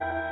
Guten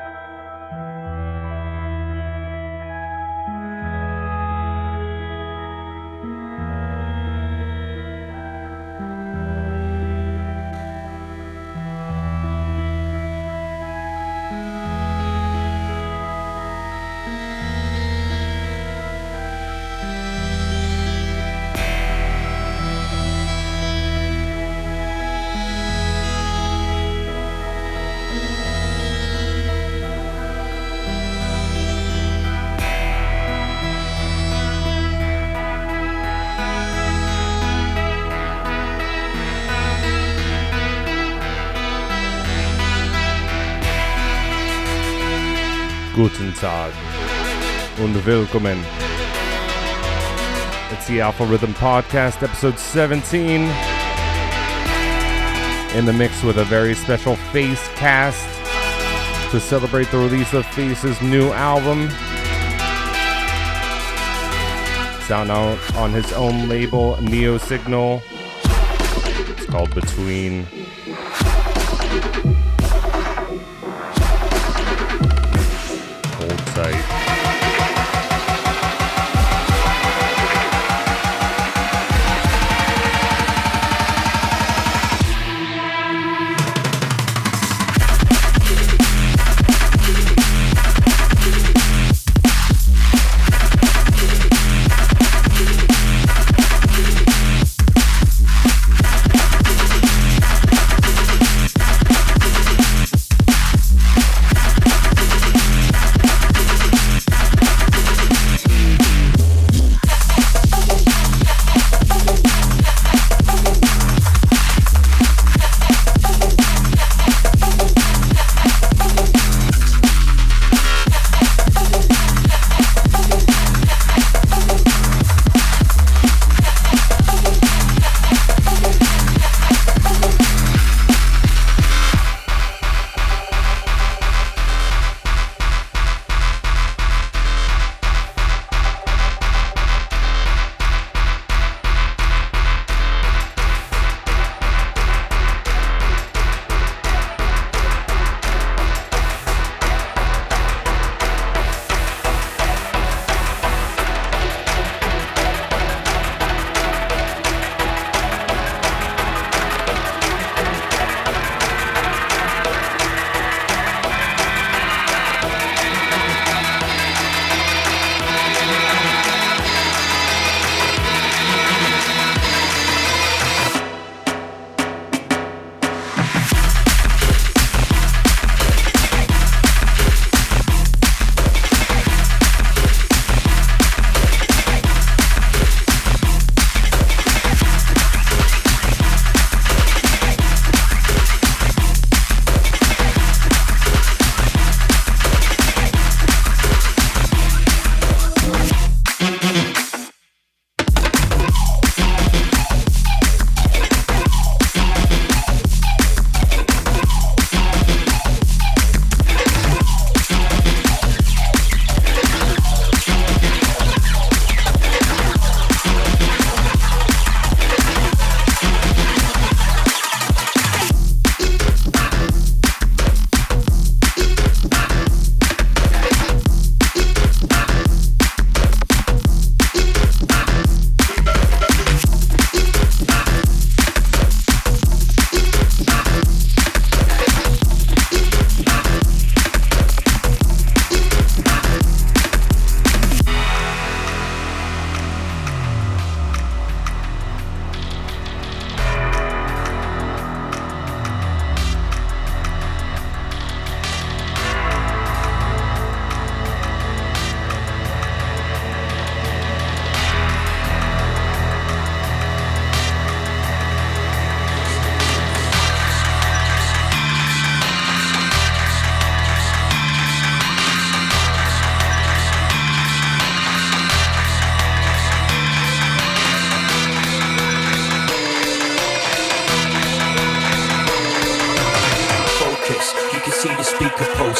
Tag und willkommen. It's the Alpha Rhythm Podcast, episode 17. In the mix with a very special Phace cast to celebrate the release of Phace's new album. It's out on his own label, Neosignal. It's called Between.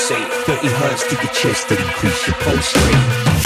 Pulsate. 30 hertz to your chest to increase your pulse rate.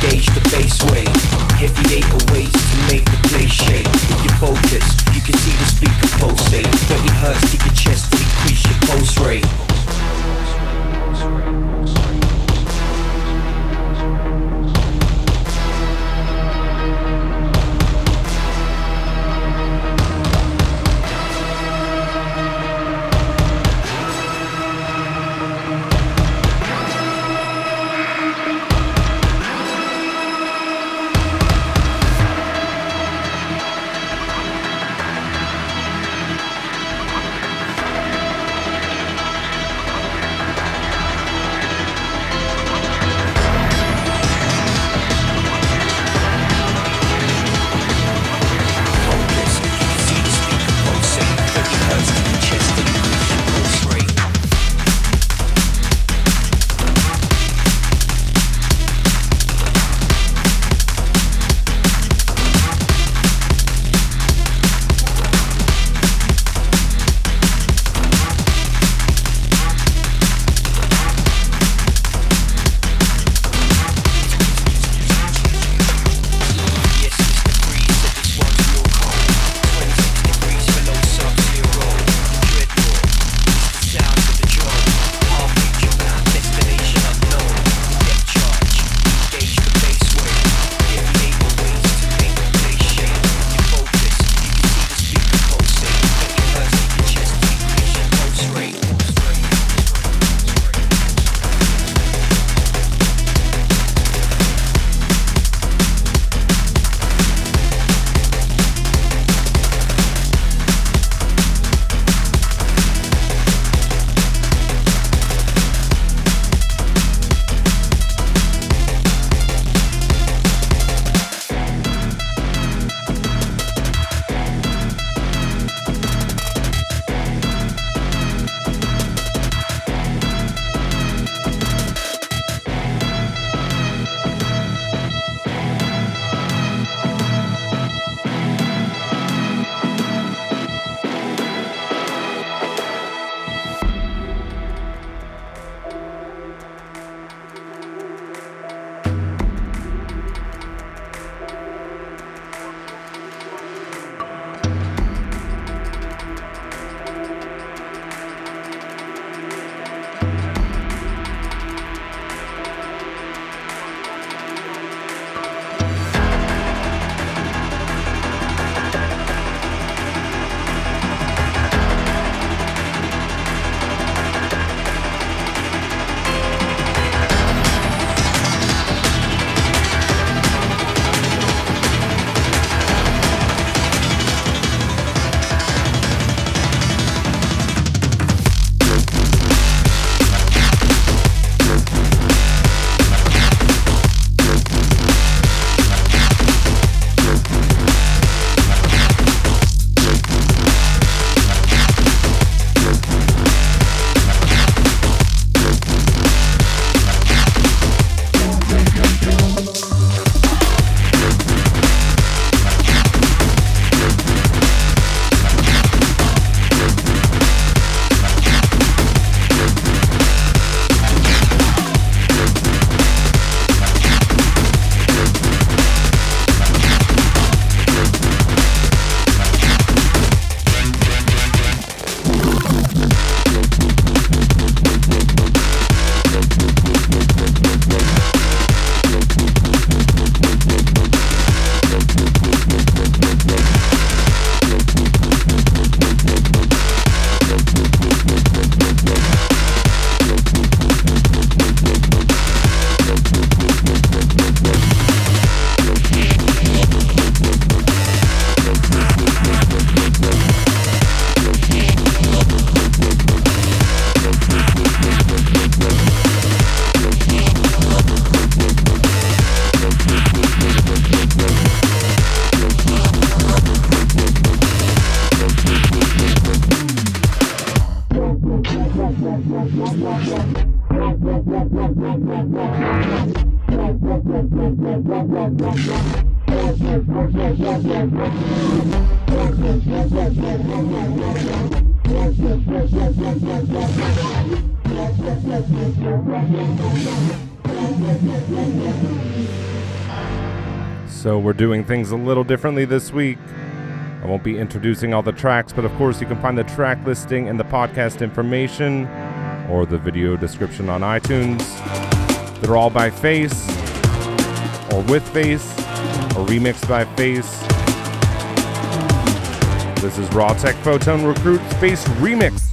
gauge the base way. Heavy weight awaits to make the place shake. So we're doing things a little differently this week. I won't be introducing all the tracks, but of course you can find the track listing and the podcast information or the video description on iTunes. They're all by Phace, or with Phace, or remixed by Phace. This is Raw Tech Photon Recruit Space Remix.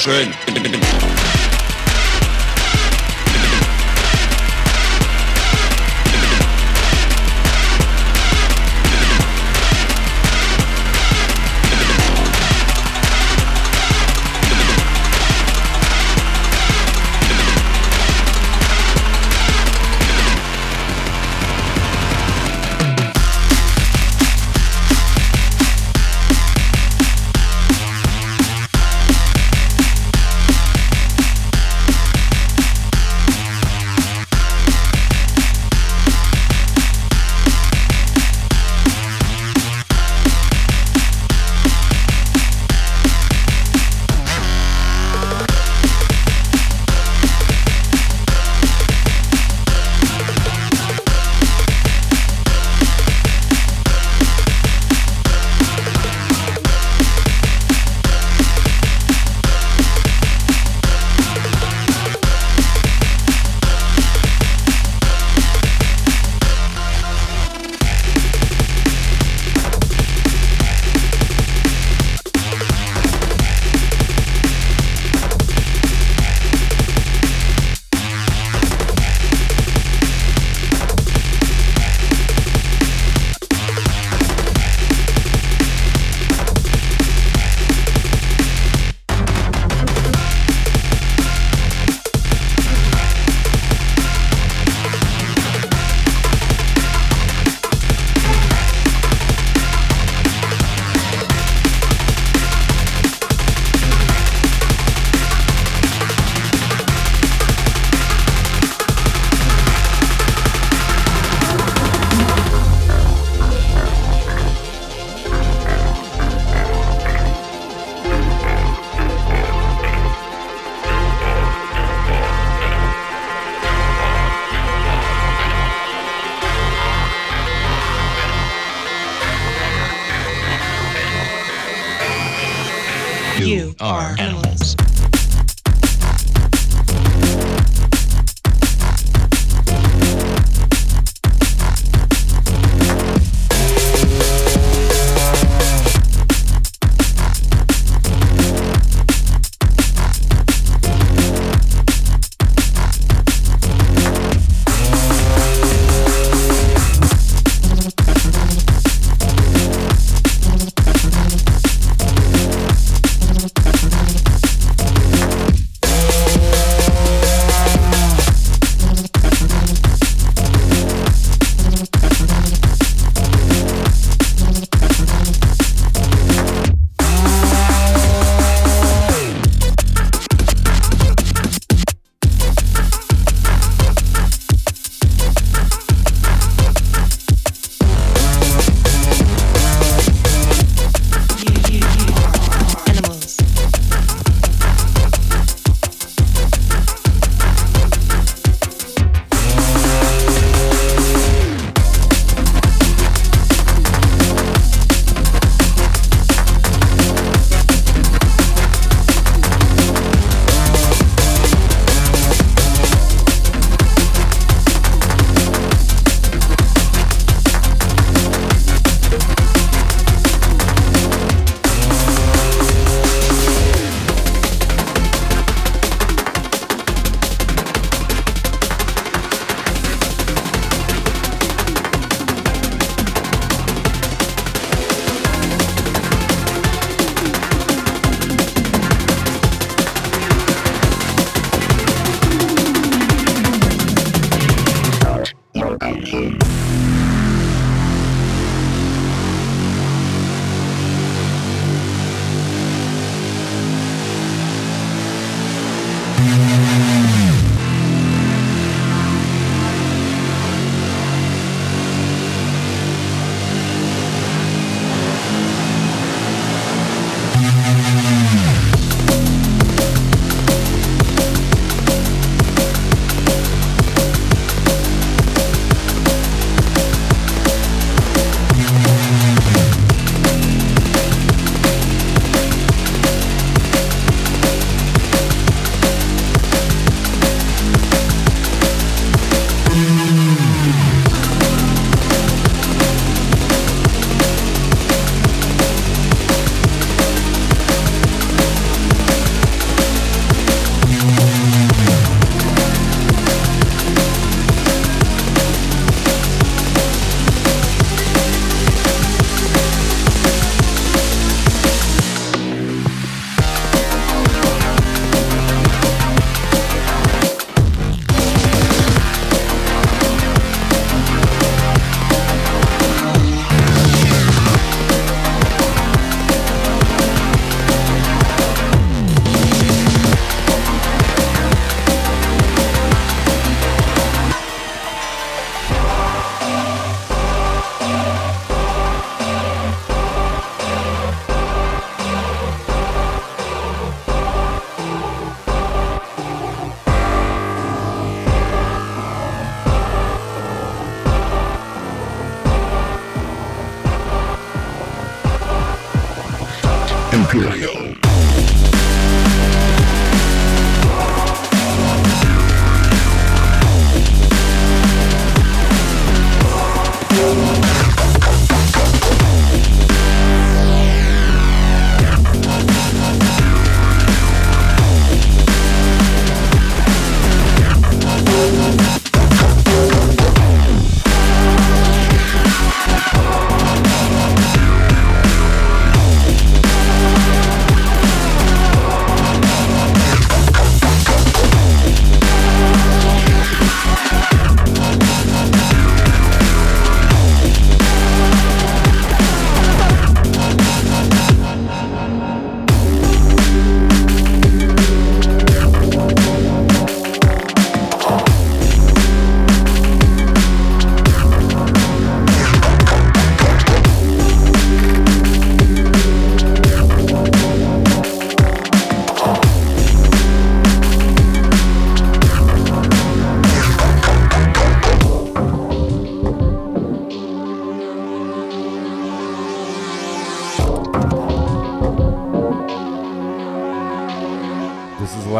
schön.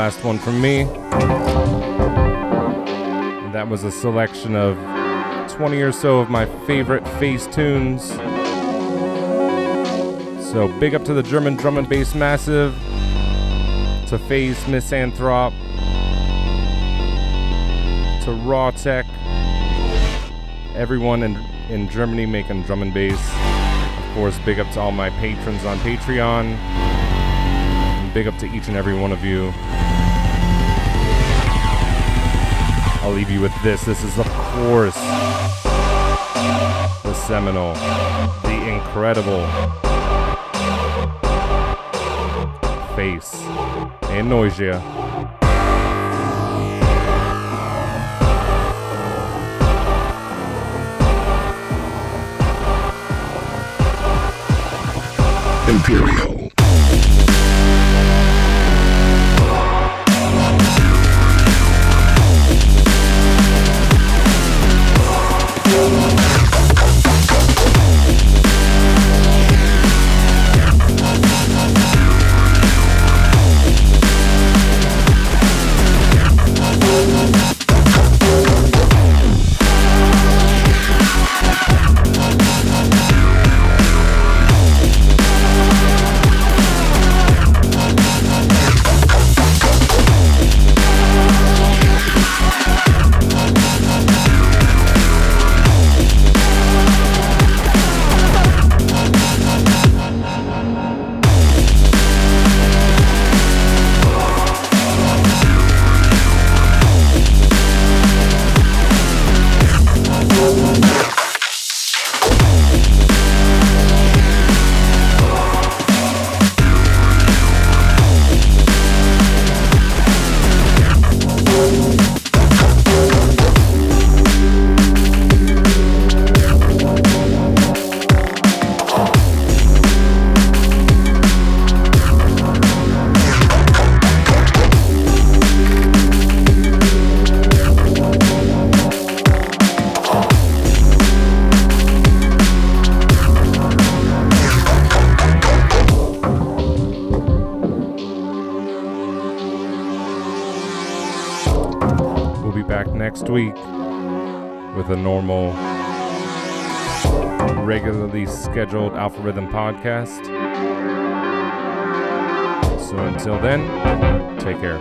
Last one from me. And that was a selection of 20 or so of my favorite Phace tunes. So big up to the German drum and bass massive, to Phace Misanthrop, to Rawtekk, everyone in, in Germany making drum and bass. Of course, big up to all my patrons on Patreon. And big up to each and every one of you. I'll leave you with this. This is, of course, the seminal, the incredible Phace and Noisia. Imperial. Scheduled Alpha Rhythm podcast. So until then, take care.